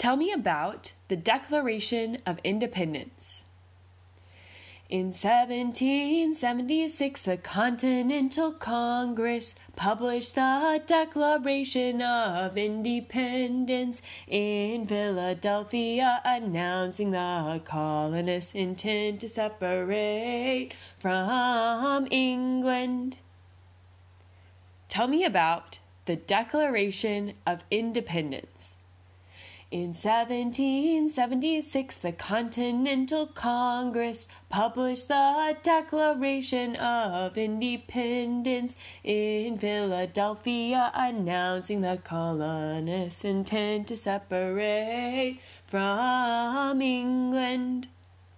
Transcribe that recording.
Tell me about the Declaration of Independence. In 1776, the Continental Congress published the Declaration of Independence in Philadelphia, announcing the colonists' intent to separate from England. Tell me about the Declaration of Independence. In 1776, the Continental Congress published the Declaration of Independence in Philadelphia, announcing the colonists' intent to separate from England.